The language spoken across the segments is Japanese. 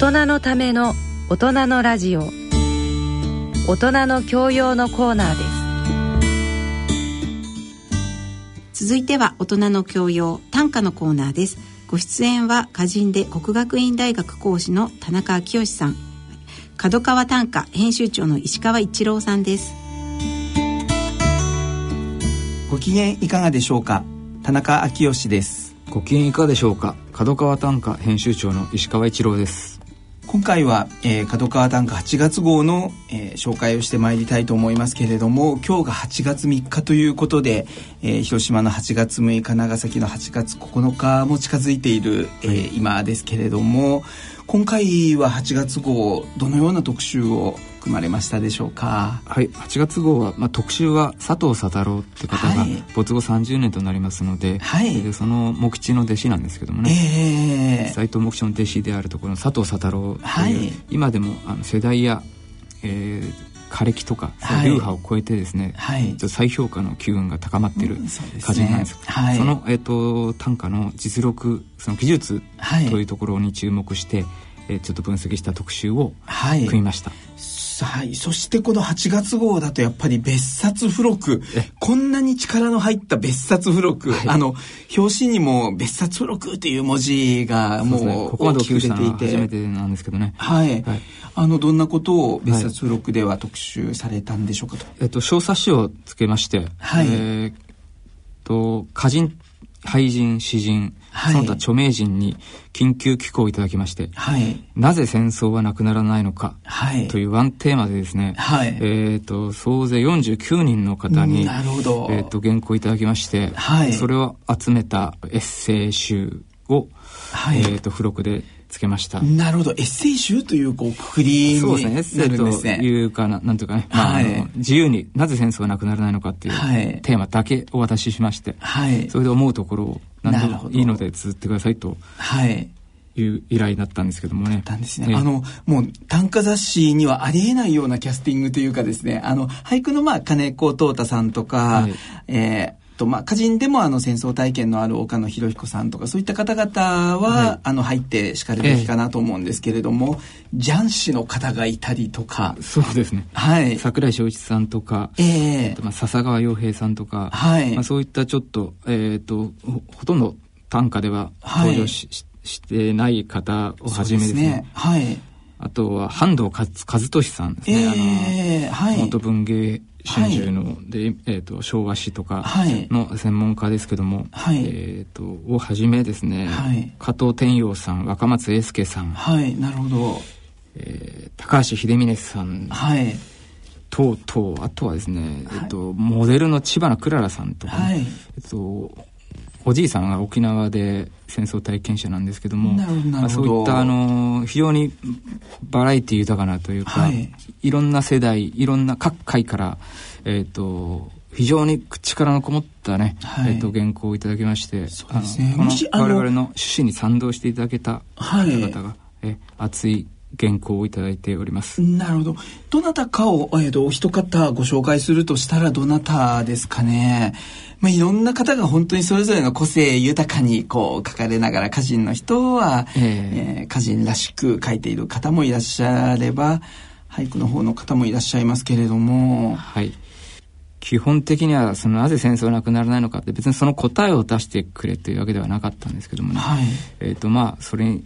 大人のための大人のラジオ。大人の教養のコーナーです。続いては大人の教養短歌のコーナーです。ご出演は歌人で国学院大学講師の田中昭義さん。角川短歌編集長の石川一郎さんです。ご機嫌いかがでしょうか？田中昭義です。ご機嫌いかがでしょうか？角川短歌編集長の石川一郎です今回は、えー、角川短歌8月号の、えー、紹介をしてまいりたいと思いますけれども今日が8月3日ということで、えー、広島の8月6日長崎の8月9日も近づいている、えー、今ですけれども今回は8月号どのような特集を組まれましたでしょうか？はい。8月号は、まあ、特集は佐藤佐太郎って方が没後30年となりますので,、はい、でその木地の弟子なんですけどもね、えー、斎藤木地の弟子であるところの佐藤佐太郎という、はい、今でもあの世代や、えー、枯れ木とか、はい、流派を超えてですね、はい、再評価の機運が高まっている歌人なんです,、うんそ、ねはい、その、えーと、短歌の実力その技術というところに注目して、えー、ちょっと分析した特集を組みました。はい。そしてこの8月号だとやっぱり別冊付録。こんなに力の入った別冊付録。はい、あの、表紙にも別冊付録っていう文字がもう、大きく出ていて。初めてなんですけどね。はい。はい、あの、どんなことを別冊付録では特集されたんでしょうかと。えっと、小冊子をつけまして、はい。えー、と、歌人、俳人、詩人、はい、その他著名人に緊急寄稿をいただきまして、はい、なぜ戦争はなくならないのか、はい、というワンテーマでですね、はい、えっ、ー、と、総勢49人の方に、なるほど。えっ、ー、と、原稿いただきまして、はい、それを集めたエッセイ集を、はい、えっ、ー、と、付録でつけました。なるほど。エッセイ集というこうくくりになるんですね。そうですね。エッセイというかな、なんというかね、まあ、はい、あの自由になぜ戦争がなくならないのかっていうテーマだけお渡ししまして、はい、それで思うところを何でもいいので綴ってくださいと。はい。いう依頼だったんですけどもね。たんですね。あの、もう短歌雑誌にはありえないようなキャスティングというかですね、あの、俳句のまあ、金子東太さんとか、はい、えーと、まあ、歌人でもあの戦争体験のある岡野博彦さんとかそういった方々は、はい、あの入ってしかるべきかなと思うんですけれども、えー、雀士の方がいたりとか。そうですね、はい、桜井翔一さんとか、えーまあ、笹川洋平さんとか、はい。まあ、そういったちょっと,、えーと、ほとんど短歌では登場し,、してない方をはじめですね。すね。はい。あとは半藤和俊さんですね。えー、あの、はい、元文芸春秋の、はい、で、えーと、昭和史とかの専門家ですけども、はい、えーと、をはじめですね、はい、加藤天陽さん若松英介さん、はい、なるほど、えー、高橋秀峰さん、はい、とうとうあとはですね、えーとモデルの千葉のクララさんとか、はい、えーとおじいさんが沖縄で戦争体験者なんですけどもまあ、そういったあの非常にバラエティ豊かなというか、はい、いろんな世代いろんな各界から、えーと、非常に力のこもったね、はい、えーと、原稿をいただきましてそうですね、我々の趣旨に賛同していただけた方々が、はい、え熱い原稿をいただいております。なるほど。どなたかを、えーと、お一方ご紹介するとしたらどなたですかね。まあ、いろんな方が本当にそれぞれの個性豊かにこう書かれながら歌人の人は、えー、えー、歌人らしく書いている方もいらっしゃれば俳句の方の方もいらっしゃいますけれども。はい。基本的にはそのなぜ戦争がなくならないのかって別にその答えを出してくれというわけではなかったんですけどもね、はい、えっ、ー、とまあそれに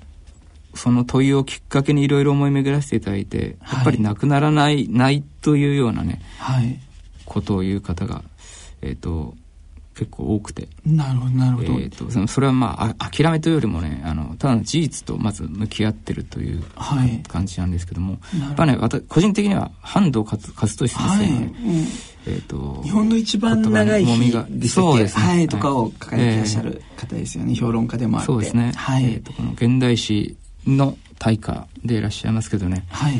その問いをきっかけにいろいろ思い巡らせていただいて、やっぱりなくならない、ないというようなね、はい、ことを言う方が、えっ、ー、と、結構多くて。なるほど、なるほど。えーと、そのそれはまあ諦めというよりもねあのただの事実とまず向き合ってるという感じなんですけども、はい、やっぱね私個人的には半藤勝利先生の、ね、はい。えーと、日本の一番長い日がそうですね、はい、とかを書かれていらっしゃる方ですよね、えー、評論家でもあって。そうですね、はい、えーと、この現代史の大家でいらっしゃいますけどね、はい。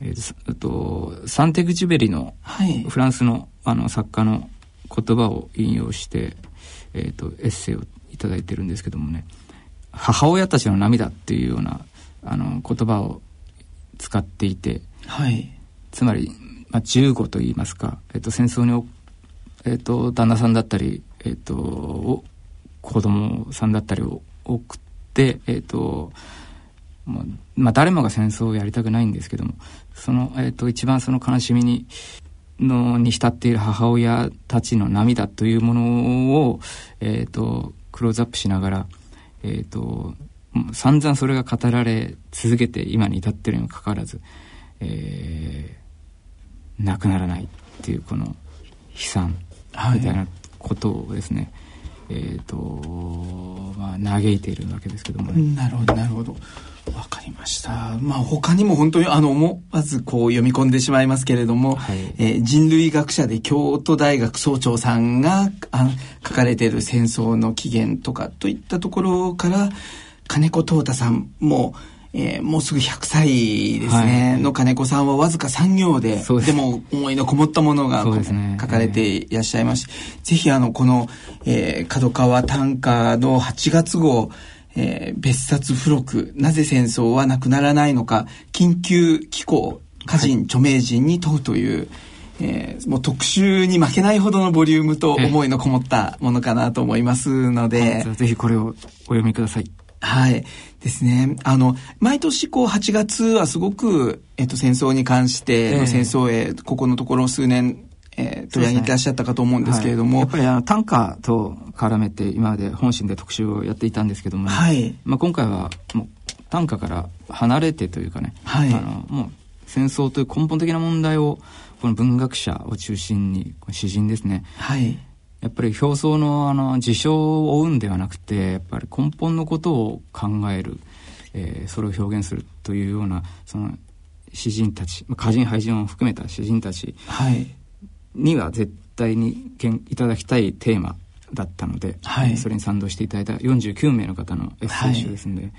えーと、とサンテグジュベリの、はい、フランスのあの作家の言葉を引用して、えーと、エッセイを頂いてるんですけどもね。母親たちの涙っていうようなあの言葉を使っていて、はい、つまり、まあ、15と言いますか、えーと、戦争に、えーと、旦那さんだったり、えー、と子供さんだったりを送って、えー、ともうまあ、誰もが戦争をやりたくないんですけどもその、えーと、一番その悲しみにのに浸っている母親たちの涙というものを、えーと、クローズアップしながら、えーと、散々それが語られ続けて今に至ってるにもかかわらず、えー、なくならないっていうこの悲惨みたいなことをですね、はいえーとまあ、嘆いているわけですけどもね。なるほどなるほどわかりました。まあ他にも本当にあの思わずこう読み込んでしまいますけれども、はい、えー、人類学者で京都大学総長さんがあ書かれている戦争の起源とかといったところから金子東太さんもえー、もうすぐ100歳ですね、はい、の金子さんはわずか3行ででも思いのこもったものが、ね、書かれていらっしゃいまし、えー、ぜひあのこの、えー、角川短歌の8月号えー、別冊付録、なぜ戦争はなくならないのか、緊急機構、歌人、著名人に問うという、えー、もう特集に負けないほどのボリュームと思いのこもったものかなと思いますので。ぜひこれをお読みください。はい。ですね。あの、毎年こう8月はすごく、えっと、戦争に関しての戦争へ、えー、ここのところ数年、えー、取り上げてらっしゃったかと思うんですけれども。ねはい、やっぱりあの短歌と絡めて今まで本心で特集をやっていたんですけども、ね、はい。まあ今回はもう短歌から離れてというかね、はい。あの、もう戦争という根本的な問題を、この文学者を中心に、詩人ですね。はい。やっぱり表層のあの事象を追うんではなくてやっぱり根本のことを考える、えー、それを表現するというようなその詩人たち歌人俳人を含めた詩人たちには絶対にいただきたいテーマだったので、はい、それに賛同していただいた49名の方のエッセイ集ですので、はい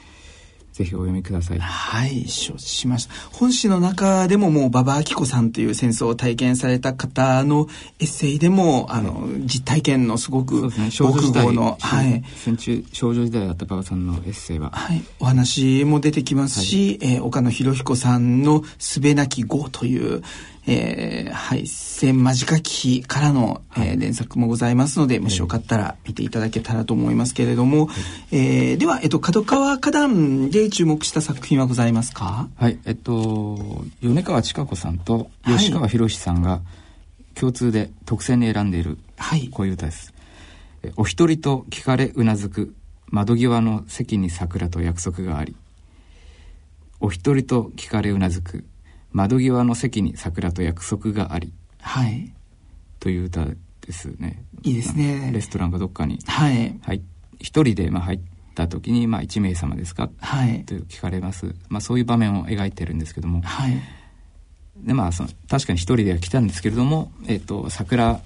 ぜひお読みください。はい、承知しました。本誌の中でももう馬場明子さんという戦争を体験された方のエッセイでも、あの、実体験のすごく、そうですね、少女時代の、はい。戦中、少女時代だった馬場さんのエッセイは。はい。お話も出てきますし、はい、えー、岡野博彦さんのすべなき号という、えー、はい、戦間近期からの、えー、連作もございますので、もしよかったら見ていただけたらと思いますけれども、はい、えー、では、えっと、角川花壇で注目した作品はございますか？はい、えっと、米川千佳子さんと吉川博さんが共通で特選に選んでいる、はい、こういう歌です。お一人と聞かれうなずく窓際の席に桜と約束がありお一人と聞かれうなずく窓際の席に桜と約束があり、はい、という歌ですね。いいですね。レストランかどっかに。はい。はい。一人でまあ入った時に、まあ一名様ですか？はい。と聞かれます。まあそういう場面を描いてるんですけども。はい。でまあその確かに一人では来たんですけれども、えっ、ー、と、桜、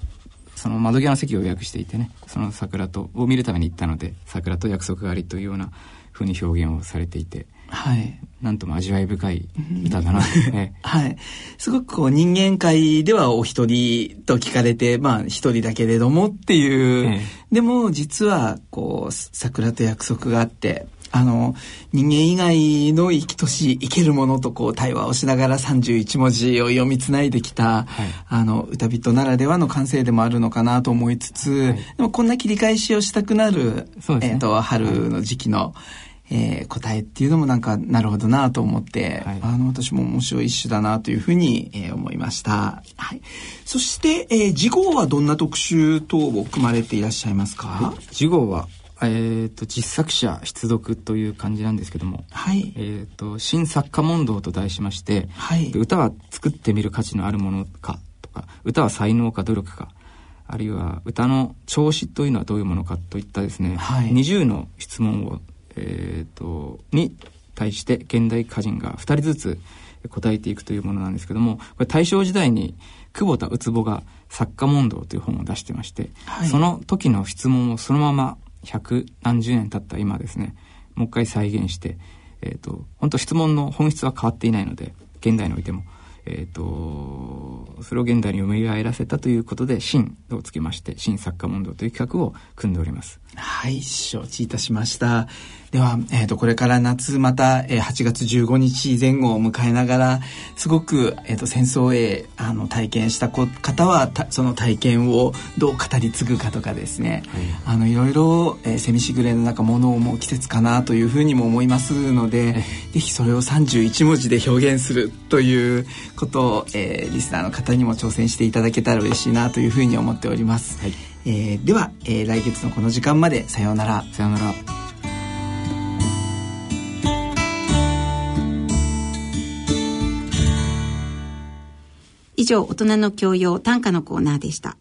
その窓際の席を予約していてね、その桜と、を見るために行ったので、桜と約束がありというようなふうに表現をされていて、はい。なんとも味わい深い歌だな、ね、はい。すごくこう人間界ではお一人と聞かれて、まあ一人だけれどもっていう、ええ、でも実はこう桜と約束があって、あの、人間以外の生きとし、生けるものとこう対話をしながら31文字を読みつないできた、はい、あの、歌人ならではの感性でもあるのかなと思いつつ、はい、でもこんな切り返しをしたくなる、ね、えっ、ー、と、春の時期の、えー、答えっていうのもなんかなるほどなと思って、はい、あの私も面白い一種だなというふうに、えー、思いました。はい。そして、えー、次号はどんな特集等を組まれていらっしゃいますか、はい、次号はえーと、実作者出読という感じなんですけども、はい。えーと、新作家問答と題しまして、はい、歌は作ってみる価値のあるものかとか歌は才能か努力かあるいは歌の調子というのはどういうものかといったですね、はい、20の質問をえーと、に対して現代歌人が2人ずつ答えていくというものなんですけどもこれ大正時代に久保田宇ぼが「作家問答」という本を出してまして、はい、その時の質問をそのまま百何十年経った今ですねもう一回再現して、えーと、本当質問の本質は変わっていないので現代においても。えーと、それを現代に蘇らせたということで「新」をつけまして「新作家問答」という企画を組んでおります。はい承知いたしました。では、えっ、ー、と、これから夏また、えー、8月15日前後を迎えながら、すごく、えっ、ー、と、戦争へ、あの、体験した方は、その体験をどう語り継ぐかとかですね、はい、あの、いろいろ、えー、セミシグレの中、ものを思う季節かなというふうにも思いますので、ぜひそれを31文字で表現するということを、えー、リスナーの方にも挑戦していただけたら嬉しいなというふうに思っております。はい、えー、では、えー、来月のこの時間までさようなら。さようなら。以上、大人の教養短歌のコーナーでした。